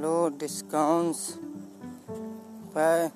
low discounts. Bye.